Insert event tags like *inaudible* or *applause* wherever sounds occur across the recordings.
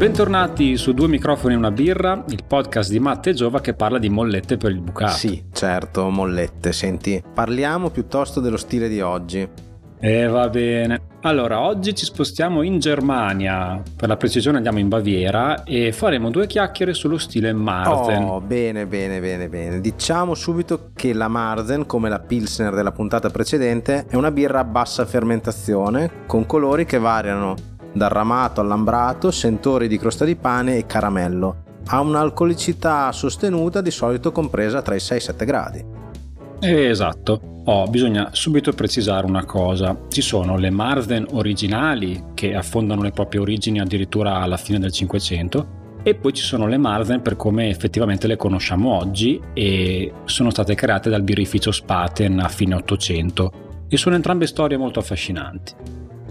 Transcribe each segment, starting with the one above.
Bentornati su Due microfoni e una birra, il podcast di Matte e Giova che parla di mollette per il bucato. Sì, certo, mollette. Senti, parliamo piuttosto dello stile di oggi. E eh, va bene. Allora, oggi ci spostiamo in Germania, per la precisione andiamo in Baviera e faremo due chiacchiere sullo stile Marzen. Oh, bene, bene, bene, bene. Diciamo subito che la Marzen, come la Pilsner della puntata precedente, è una birra a bassa fermentazione con colori che variano dal ramato all'ambrato, sentori di crosta di pane e caramello. Ha un'alcolicità sostenuta di solito compresa tra i 6 e i 7 gradi. Esatto. Oh, bisogna subito precisare una cosa. Ci sono le Marzen originali che affondano le proprie origini addirittura alla fine del 500 e poi ci sono le Marzen per come effettivamente le conosciamo oggi e sono state create dal birrificio Spaten a fine 800 e sono entrambe storie molto affascinanti.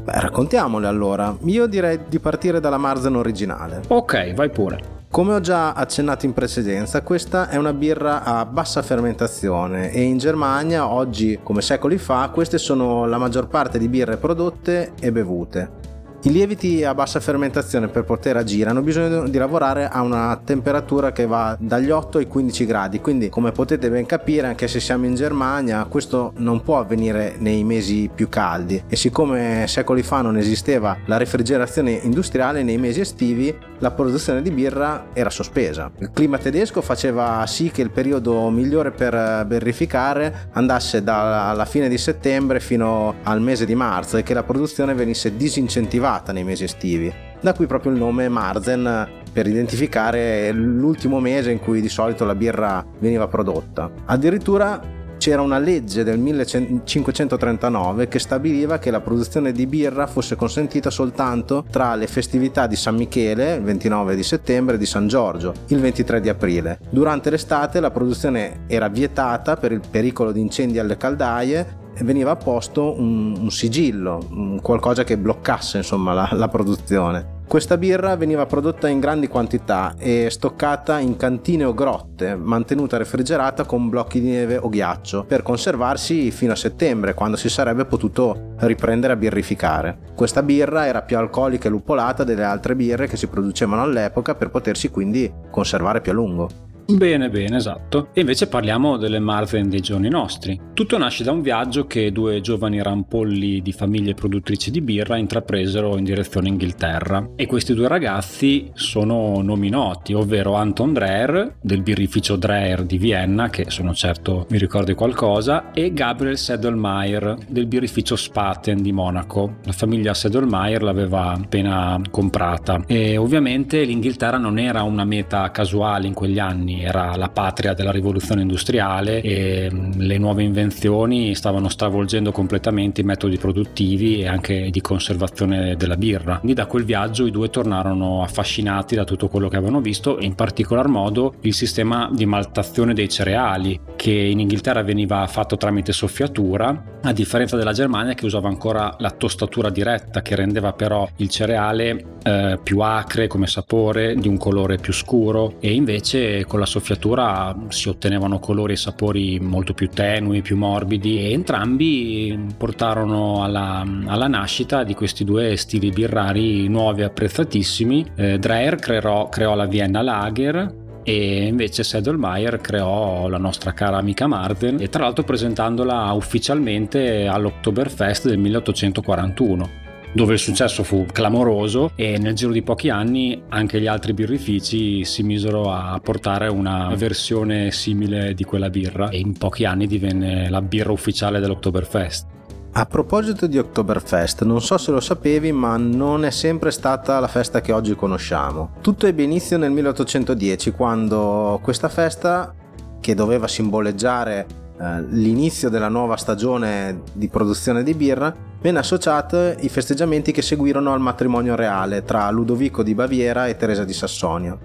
Beh, raccontiamole allora. Io direi di partire dalla Marzen originale. Ok, vai pure. Come ho già accennato in precedenza, questa è una birra a bassa fermentazione e in Germania oggi, come secoli fa, queste sono la maggior parte di birre prodotte e bevute. I lieviti a bassa fermentazione per poter agire hanno bisogno di lavorare a una temperatura che va dagli 8 ai 15 gradi, quindi come potete ben capire anche se siamo in Germania questo non può avvenire nei mesi più caldi. E siccome secoli fa non esisteva la refrigerazione industriale nei mesi estivi la produzione di birra era sospesa. Il clima tedesco faceva sì che il periodo migliore per berrificare andasse dalla fine di settembre fino al mese di marzo e che la produzione venisse disincentivata nei mesi estivi. Da qui proprio il nome Marzen per identificare l'ultimo mese in cui di solito la birra veniva prodotta. Addirittura c'era una legge del 1539 che stabiliva che la produzione di birra fosse consentita soltanto tra le festività di San Michele, il 29 di settembre, e di San Giorgio, il 23 di aprile. Durante l'estate la produzione era vietata per il pericolo di incendi alle caldaie veniva posto un, un sigillo, un qualcosa che bloccasse insomma, la, la produzione. Questa birra veniva prodotta in grandi quantità e stoccata in cantine o grotte, mantenuta refrigerata con blocchi di neve o ghiaccio, per conservarsi fino a settembre, quando si sarebbe potuto riprendere a birrificare. Questa birra era più alcolica e lupolata delle altre birre che si producevano all'epoca per potersi quindi conservare più a lungo. Bene, bene, esatto. E invece parliamo delle Marzen dei giorni nostri. Tutto nasce da un viaggio che due giovani rampolli di famiglie produttrici di birra intrapresero in direzione Inghilterra. E questi due ragazzi sono nomi noti, ovvero Anton Dreher del birrificio Dreher di Vienna, che sono certo mi ricordi qualcosa, e Gabriel Sedelmeier del birrificio Spaten di Monaco. La famiglia Sedelmeier l'aveva appena comprata. E ovviamente l'Inghilterra non era una meta casuale in quegli anni era la patria della rivoluzione industriale e mm, le nuove invenzioni stavano stravolgendo completamente i metodi produttivi e anche di conservazione della birra. Quindi da quel viaggio i due tornarono affascinati da tutto quello che avevano visto e in particolar modo il sistema di maltazione dei cereali che in Inghilterra veniva fatto tramite soffiatura a differenza della Germania che usava ancora la tostatura diretta che rendeva però il cereale eh, più acre come sapore di un colore più scuro e invece con la soffiatura si ottenevano colori e sapori molto più tenui, più morbidi e entrambi portarono alla, alla nascita di questi due stili birrari nuovi e apprezzatissimi. Eh, Dreher creò, creò la Vienna Lager e invece Sedelmeier creò la nostra cara amica Marden e tra l'altro presentandola ufficialmente all'Oktoberfest del 1841 dove il successo fu clamoroso e nel giro di pochi anni anche gli altri birrifici si misero a portare una versione simile di quella birra e in pochi anni divenne la birra ufficiale dell'Oktoberfest. A proposito di Oktoberfest, non so se lo sapevi, ma non è sempre stata la festa che oggi conosciamo. Tutto ebbe inizio nel 1810, quando questa festa, che doveva simboleggiare eh, l'inizio della nuova stagione di produzione di birra, venne associato ai festeggiamenti che seguirono al matrimonio reale tra Ludovico di Baviera e Teresa di Sassonia.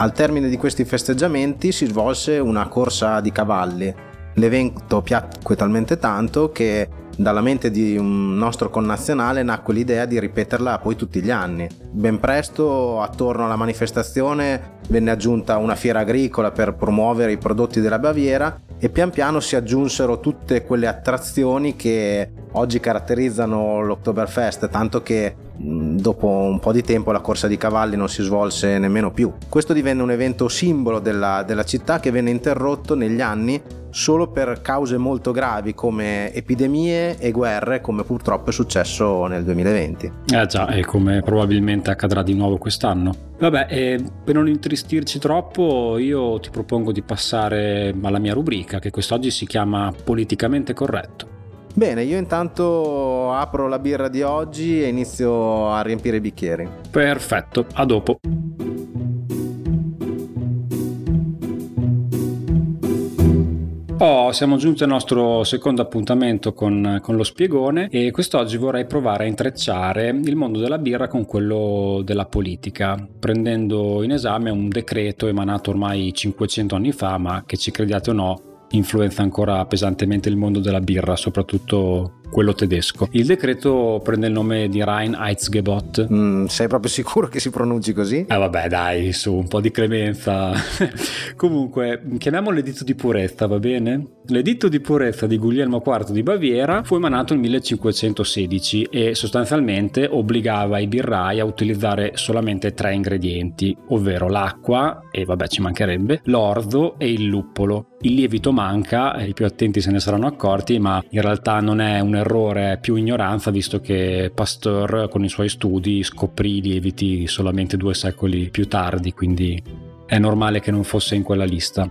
Al termine di questi festeggiamenti si svolse una corsa di cavalli. L'evento piacque talmente tanto che dalla mente di un nostro connazionale nacque l'idea di ripeterla poi tutti gli anni. Ben presto, attorno alla manifestazione, venne aggiunta una fiera agricola per promuovere i prodotti della Baviera e pian piano si aggiunsero tutte quelle attrazioni che oggi caratterizzano l'Oktoberfest, tanto che dopo un po' di tempo la corsa di cavalli non si svolse nemmeno più. Questo divenne un evento simbolo della, della città che venne interrotto negli anni solo per cause molto gravi come epidemie e guerre come purtroppo è successo nel 2020. Eh già, e come probabilmente accadrà di nuovo quest'anno. Vabbè, eh, per non intristirci troppo io ti propongo di passare alla mia rubrica che quest'oggi si chiama Politicamente corretto. Bene, io intanto apro la birra di oggi e inizio a riempire i bicchieri. Perfetto, a dopo. Oh, siamo giunti al nostro secondo appuntamento con, con, lo spiegone e quest'oggi vorrei provare a intrecciare il mondo della birra con quello della politica, prendendo in esame un decreto emanato ormai 500 anni fa, ma che ci crediate o no, influenza ancora pesantemente il mondo della birra, soprattutto quello tedesco. Il decreto prende il nome di Rhein-Heizgebot. Mm, sei proprio sicuro che si pronunci così? Eh vabbè dai, su, un po' di clemenza. *laughs* Comunque, chiamiamolo l'editto di purezza, va bene? L'editto di purezza di Guglielmo IV di Baviera fu emanato nel 1516 e sostanzialmente obbligava i birrai a utilizzare solamente tre ingredienti, ovvero l'acqua, e vabbè ci mancherebbe, l'orzo e il luppolo. Il lievito manca, i più attenti se ne saranno accorti, ma in realtà non è un errore, più ignoranza, visto che Pasteur con i suoi studi scoprì i lieviti solamente due secoli più tardi, quindi è normale che non fosse in quella lista.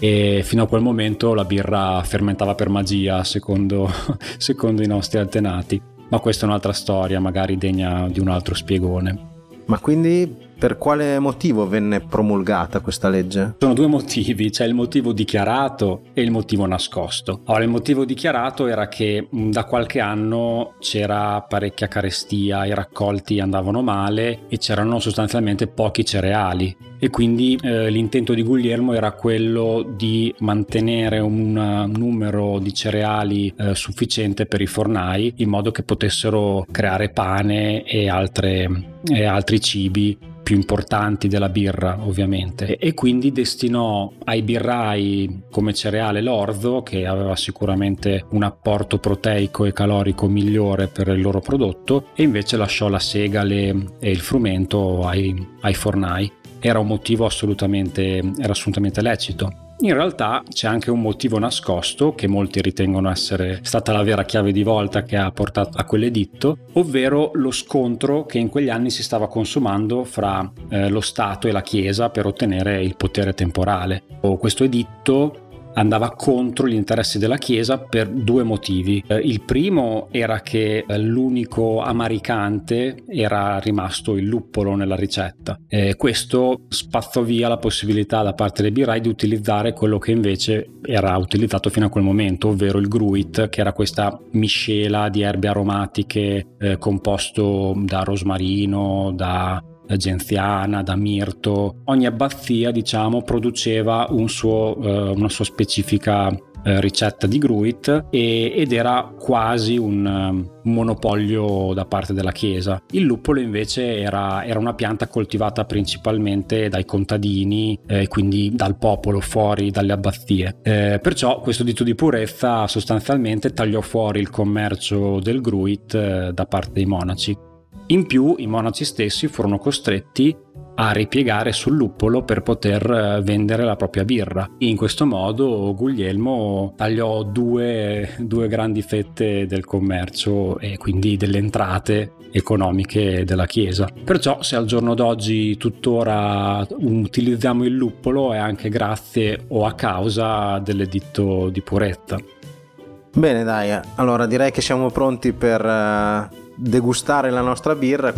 E fino a quel momento la birra fermentava per magia, secondo, *laughs* secondo i nostri antenati. Ma questa è un'altra storia, magari degna di un altro spiegone. Ma quindi per quale motivo venne promulgata questa legge? Sono due motivi, c'è il motivo dichiarato e il motivo nascosto. Allora, il motivo dichiarato era che da qualche anno c'era parecchia carestia, i raccolti andavano male e c'erano sostanzialmente pochi cereali e quindi eh, l'intento di Guglielmo era quello di mantenere un numero di cereali eh, sufficiente per i fornai in modo che potessero creare pane e, altre, e altri cibi più importanti della birra ovviamente. E, quindi destinò ai birrai come cereale l'orzo che aveva sicuramente un apporto proteico e calorico migliore per il loro prodotto e invece lasciò la segale e il frumento ai, ai fornai. Era un motivo assolutamente, era assolutamente lecito in realtà c'è anche un motivo nascosto che molti ritengono essere stata la vera chiave di volta che ha portato a quell'editto, ovvero lo scontro che in quegli anni si stava consumando fra eh, lo Stato e la Chiesa per ottenere il potere temporale. Questo editto andava contro gli interessi della Chiesa per due motivi. Eh, il primo era che eh, l'unico amaricante era rimasto il luppolo nella ricetta. E questo spazzò via la possibilità da parte dei birrai di utilizzare quello che invece era utilizzato fino a quel momento, ovvero il gruit, che era questa miscela di erbe aromatiche eh, composto da rosmarino, da da genziana, da mirto. Ogni abbazia, diciamo, produceva un suo, eh, una sua specifica eh, ricetta di Gruit e, ed era quasi un, um, monopolio da parte della Chiesa. Il luppolo invece era, era una pianta coltivata principalmente dai contadini eh, quindi dal popolo fuori dalle abbazie. Eh, perciò questo dito di purezza sostanzialmente tagliò fuori il commercio del Gruit eh, da parte dei monaci. In più i monaci stessi furono costretti a ripiegare sul luppolo per poter eh, vendere la propria birra. In questo modo Guglielmo tagliò due, due grandi fette del commercio e quindi delle entrate economiche della Chiesa. Perciò se al giorno d'oggi tuttora utilizziamo il luppolo è anche grazie o a causa dell'editto di purezza. Bene dai, allora direi che siamo pronti per uh, degustare la nostra birra.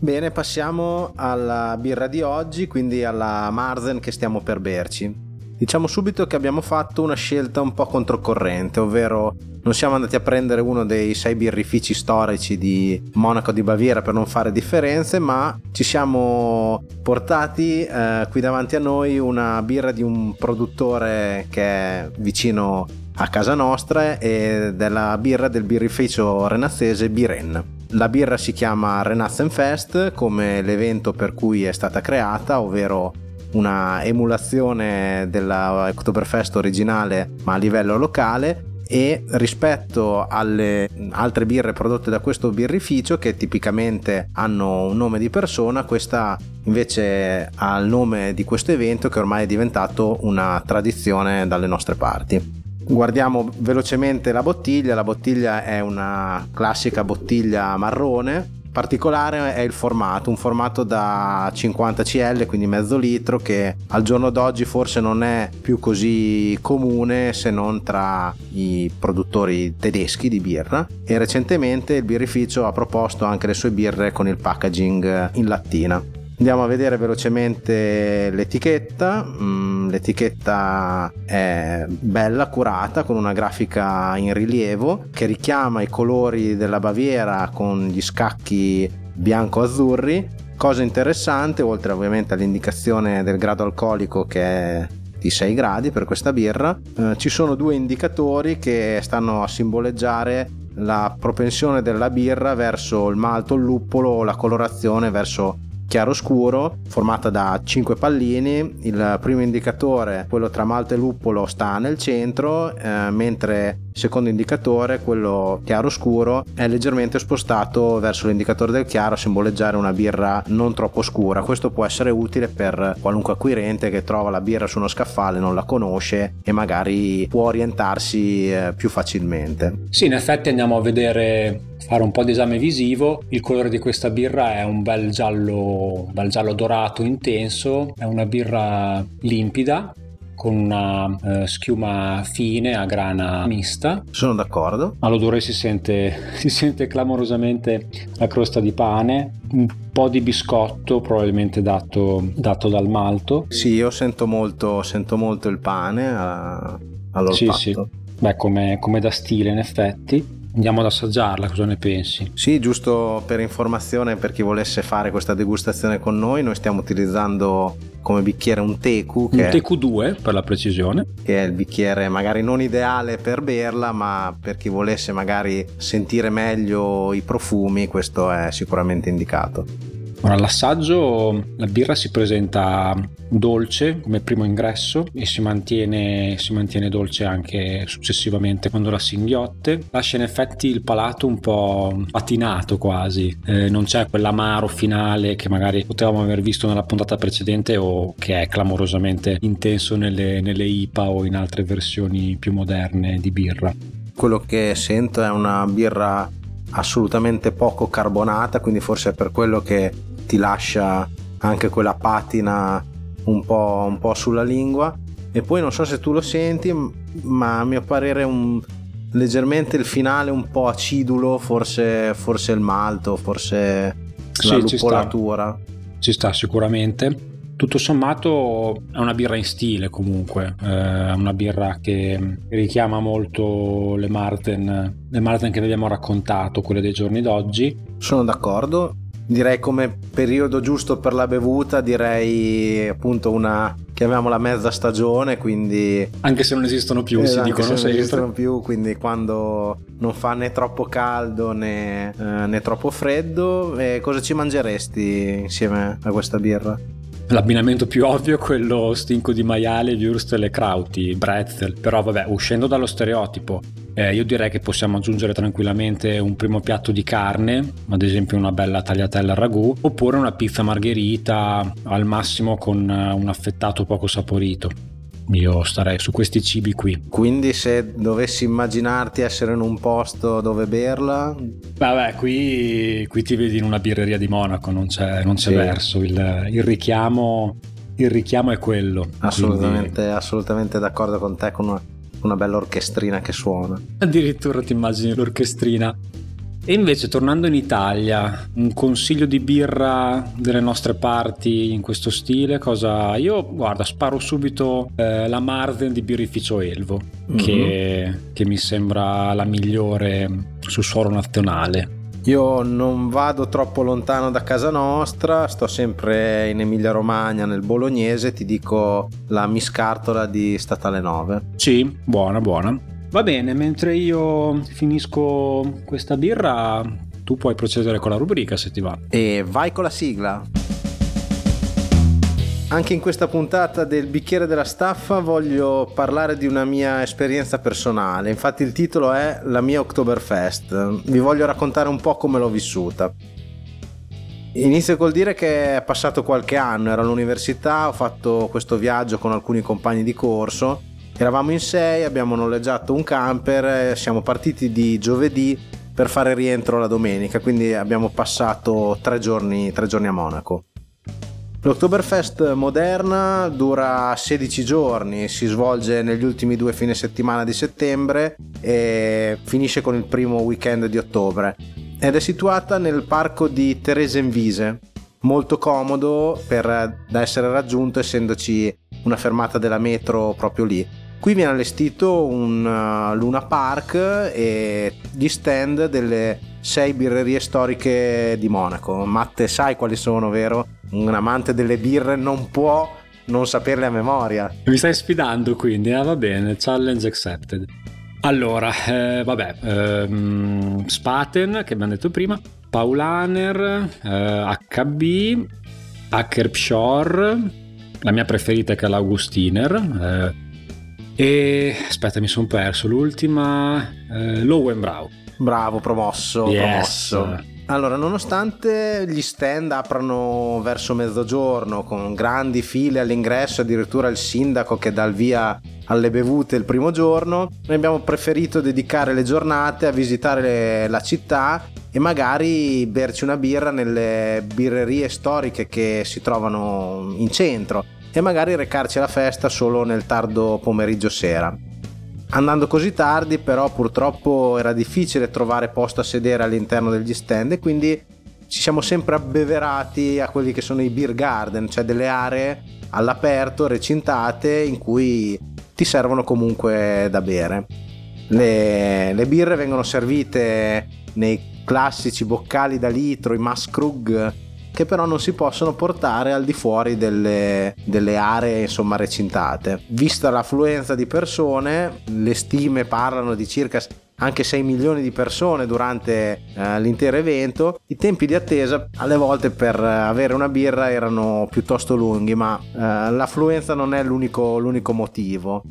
Bene, passiamo alla birra di oggi, quindi alla Marzen che stiamo per berci. Diciamo subito che abbiamo fatto una scelta un po' controcorrente, ovvero non siamo andati a prendere uno dei sei birrifici storici di Monaco di Baviera per non fare differenze, ma ci siamo portati eh, qui davanti a noi una birra di un produttore che è vicino a casa nostra e della birra del birrificio renazzese Biren. La birra si chiama Renassenfest come l'evento per cui è stata creata, ovvero una emulazione della Oktoberfest originale ma a livello locale e rispetto alle altre birre prodotte da questo birrificio che tipicamente hanno un nome di persona, questa invece ha il nome di questo evento che ormai è diventato una tradizione dalle nostre parti. Guardiamo velocemente la bottiglia, la bottiglia è una classica bottiglia marrone particolare è il formato, un formato da 50 cl, quindi mezzo litro, che al giorno d'oggi forse non è più così comune se non tra i produttori tedeschi di birra e recentemente il birrificio ha proposto anche le sue birre con il packaging in lattina. Andiamo a vedere velocemente l'etichetta. Mm, l'etichetta è bella, curata, con una grafica in rilievo che richiama i colori della Baviera con gli scacchi bianco-azzurri. Cosa interessante, oltre ovviamente all'indicazione del grado alcolico che è di 6 gradi per questa birra, eh, ci sono due indicatori che stanno a simboleggiare la propensione della birra verso il malto, il luppolo o la colorazione verso chiaro-scuro formata da 5 pallini. Il primo indicatore, quello tra malto e luppolo, sta nel centro, eh, mentre secondo indicatore, quello chiaro-scuro, è leggermente spostato verso l'indicatore del chiaro a simboleggiare una birra non troppo scura. Questo può essere utile per qualunque acquirente che trova la birra su uno scaffale, non la conosce e magari può orientarsi eh, più facilmente. Sì, in effetti andiamo a vedere fare un po' di esame visivo. Il colore di questa birra è un bel giallo, bel giallo dorato intenso, è una birra limpida con una eh, schiuma fine a grana mista. Sono d'accordo. All'odore si sente, *laughs* si sente clamorosamente la crosta di pane, un po' di biscotto probabilmente dato, dato dal malto. Sì, io sento molto, sento molto il pane a, all'olfatto. Sì, sì. Beh, come, come da stile in effetti. Andiamo ad assaggiarla, cosa ne pensi? Sì, giusto per informazione per chi volesse fare questa degustazione con noi, noi stiamo utilizzando come bicchiere un Teku. un Teku 2 per la precisione. Che è il bicchiere magari non ideale per berla, ma per chi volesse magari sentire meglio i profumi, questo è sicuramente indicato. Ora, all'assaggio la birra si presenta dolce come primo ingresso e si mantiene, si mantiene, dolce anche successivamente quando la si inghiotte. Lascia in effetti il palato un po' patinato quasi, eh, non c'è quell'amaro finale che magari potevamo aver visto nella puntata precedente o che è clamorosamente intenso nelle, nelle IPA o in altre versioni più moderne di birra. Quello che sento è una birra assolutamente poco carbonata, quindi forse è per quello che ti lascia anche quella patina un po', un po', sulla lingua. E poi non so se tu lo senti, ma a mio parere un, leggermente il finale un po' acidulo, forse, forse il malto, forse sì, la luppolatura. Ci sta. ci sta sicuramente tutto sommato è una birra in stile comunque, eh, è una birra che richiama molto le Marten, le Marten che vi abbiamo raccontato, quelle dei giorni d'oggi. Sono d'accordo, direi come periodo giusto per la bevuta, direi appunto una chiamiamola mezza stagione, quindi anche se non esistono più, eh, si dicono se non esistono più, quindi quando non fa né troppo caldo né, eh, né troppo freddo, eh, cosa ci mangeresti insieme a questa birra? L'abbinamento più ovvio è quello stinco di maiale, würstel e krauti, bretzel, però vabbè, uscendo dallo stereotipo, eh, io direi che possiamo aggiungere tranquillamente un primo piatto di carne, ad esempio una bella tagliatella al ragù, oppure una pizza margherita al massimo con eh, un affettato poco saporito. Io starei su questi cibi qui. Quindi se dovessi immaginarti essere in un posto dove berla... Vabbè, qui, qui ti vedi in una birreria di Monaco, non c'è, non c'è sì. verso. Il, il, richiamo, il, richiamo, è quello. Assolutamente, quindi... assolutamente d'accordo con te, con una, una bella orchestrina che suona. Addirittura ti immagini l'orchestrina. E invece tornando in Italia, un consiglio di birra delle nostre parti in questo stile, cosa io guarda, sparo subito eh, la Marden di birrificio Elvo, mm-hmm. che, che mi sembra la migliore sul suolo nazionale. Io non vado troppo lontano da casa nostra, sto sempre in Emilia Romagna, nel Bolognese, ti dico la miscartola di Statale 9. Sì, buona, buona. Va bene, mentre io finisco questa birra, tu puoi procedere con la rubrica se ti va. E vai con la sigla. Anche in questa puntata del bicchiere della staffa voglio parlare di una mia esperienza personale, infatti il titolo è La mia Oktoberfest. Vi voglio raccontare un po' come l'ho vissuta. Inizio col dire che è passato qualche anno, ero all'università, ho fatto questo viaggio con alcuni compagni di corso, eravamo in sei, abbiamo noleggiato un camper, siamo partiti di giovedì per fare rientro la domenica, quindi abbiamo passato tre giorni, tre giorni a Monaco. L'Oktoberfest moderna dura 16 giorni, si svolge negli ultimi due fine settimana di settembre e finisce con il primo weekend di ottobre ed è situata nel parco di Theresienwiese, molto comodo per, da essere raggiunto essendoci una fermata della metro proprio lì. Qui viene allestito un uh, Luna Park e gli stand delle sei birrerie storiche di Monaco. Matte, sai quali sono, vero? Un amante delle birre non può non saperle a memoria. Mi stai sfidando quindi, ah, va bene, challenge accepted. Allora, eh, vabbè, ehm, Spaten che abbiamo detto prima, Paulaner, eh, HB, Ackerpshore, la mia preferita che è l'Augustiner, eh, e aspetta, mi sono perso l'ultima. Eh, Lowenbrau. Bravo, promosso. Yes. promosso. Allora, nonostante gli stand aprano verso mezzogiorno con grandi file all'ingresso, addirittura il sindaco che dà il via alle bevute il primo giorno, noi abbiamo preferito dedicare le giornate a visitare la città e magari berci una birra nelle birrerie storiche che si trovano in centro e magari recarci alla festa solo nel tardo pomeriggio sera. Andando così tardi però purtroppo era difficile trovare posto a sedere all'interno degli stand e quindi ci siamo sempre abbeverati a quelli che sono i beer garden, cioè delle aree all'aperto, recintate, in cui ti servono comunque da bere. Le, le birre vengono servite nei classici boccali da litro, i Maskrug che però non si possono portare al di fuori delle, delle aree insomma recintate. Vista l'affluenza di persone, le stime parlano di circa anche 6 milioni di persone durante eh, l'intero evento, i tempi di attesa alle volte per avere una birra erano piuttosto lunghi, ma eh, l'affluenza non è l'unico, l'unico motivo.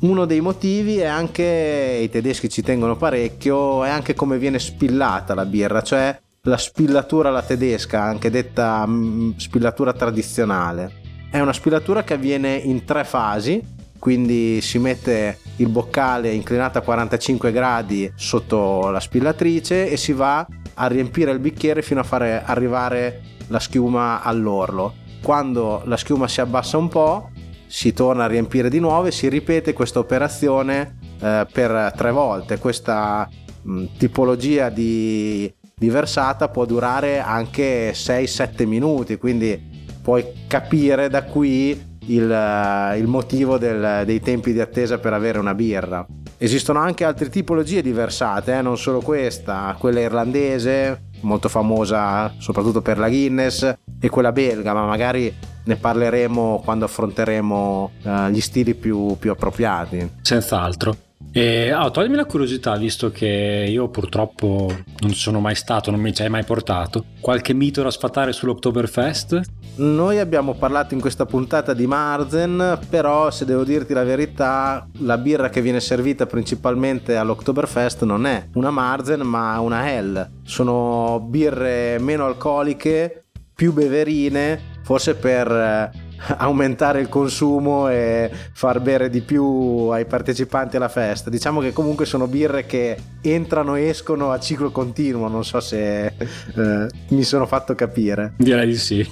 Uno dei motivi è anche, i tedeschi ci tengono parecchio, è anche come viene spillata la birra, cioè la spillatura alla tedesca, anche detta mm, spillatura tradizionale. È una spillatura che avviene in tre fasi, quindi si mette il boccale inclinato a 45 gradi sotto la spillatrice e si va a riempire il bicchiere fino a fare arrivare la schiuma all'orlo. Quando la schiuma si abbassa un po', si torna a riempire di nuovo e si ripete questa operazione eh, per tre volte. Questa mh, mm, tipologia di di versata può durare anche 6-7 minuti, quindi puoi capire da qui il, eh, il motivo del, dei tempi di attesa per avere una birra. Esistono anche altre tipologie di versate, eh, non solo questa, quella irlandese, molto famosa soprattutto per la Guinness, e quella belga, ma magari ne parleremo quando affronteremo uh, gli stili più, più appropriati. Senz'altro. E, oh, toglimi la curiosità, visto che io purtroppo non sono mai stato, non mi ci hai mai portato. Qualche mito da sfatare sull'Oktoberfest? Noi abbiamo parlato in questa puntata di Marzen, però se devo dirti la verità, la birra che viene servita principalmente all'Oktoberfest non è una Marzen, ma una Hell. Sono birre meno alcoliche, più beverine, forse per eh, *laughs* aumentare il consumo e far bere di più ai partecipanti alla festa. Diciamo che comunque sono birre che entrano e escono a ciclo continuo, non so se eh, mi sono fatto capire. Direi di sì.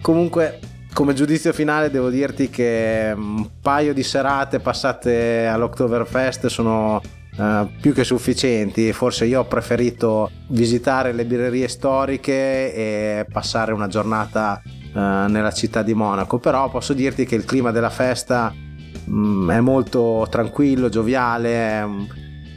Comunque come giudizio finale devo dirti che un paio di serate passate all'Oktoberfest sono uh, più che sufficienti. Forse io ho preferito visitare le birrerie storiche e passare una giornata nella città di Monaco, però posso dirti che il clima della festa mh, mm, è molto tranquillo, gioviale, è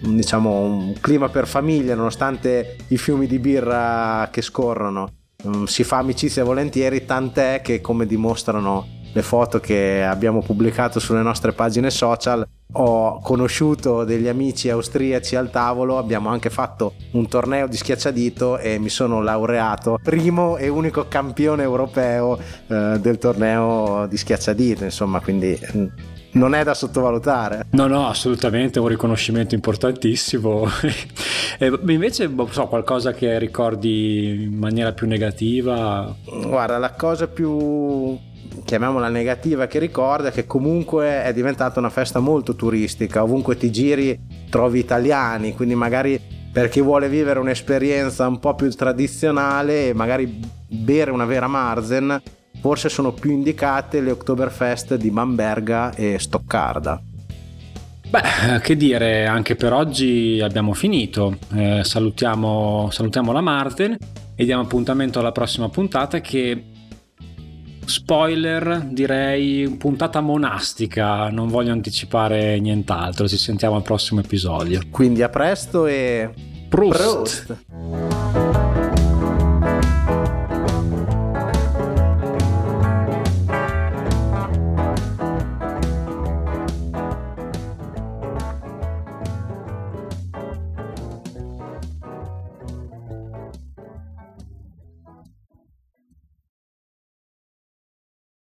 diciamo un clima per famiglia nonostante i fiumi di birra che scorrono. Um, si fa amicizia volentieri, tant'è che come dimostrano le foto che abbiamo pubblicato sulle nostre pagine social, ho conosciuto degli amici austriaci al tavolo, abbiamo anche fatto un torneo di schiacciadito e mi sono laureato primo e unico campione europeo eh, del torneo di schiacciadito, insomma, quindi mm, non è da sottovalutare. No, no, assolutamente un riconoscimento importantissimo. *laughs* e invece, boh, so, qualcosa che ricordi in maniera più negativa? Guarda, la cosa più chiamiamola negativa che ricorda che comunque è diventata una festa molto turistica, ovunque ti giri trovi italiani, quindi magari per chi vuole vivere un'esperienza un po' più tradizionale e magari bere una vera Marzen, forse sono più indicate le Oktoberfest di Bamberga e Stoccarda. Beh, che dire, anche per oggi abbiamo finito. Eh, salutiamo, salutiamo la Marten e diamo appuntamento alla prossima puntata che spoiler direi puntata monastica non voglio anticipare nient'altro ci sentiamo al prossimo episodio quindi a presto e Proust. Proust.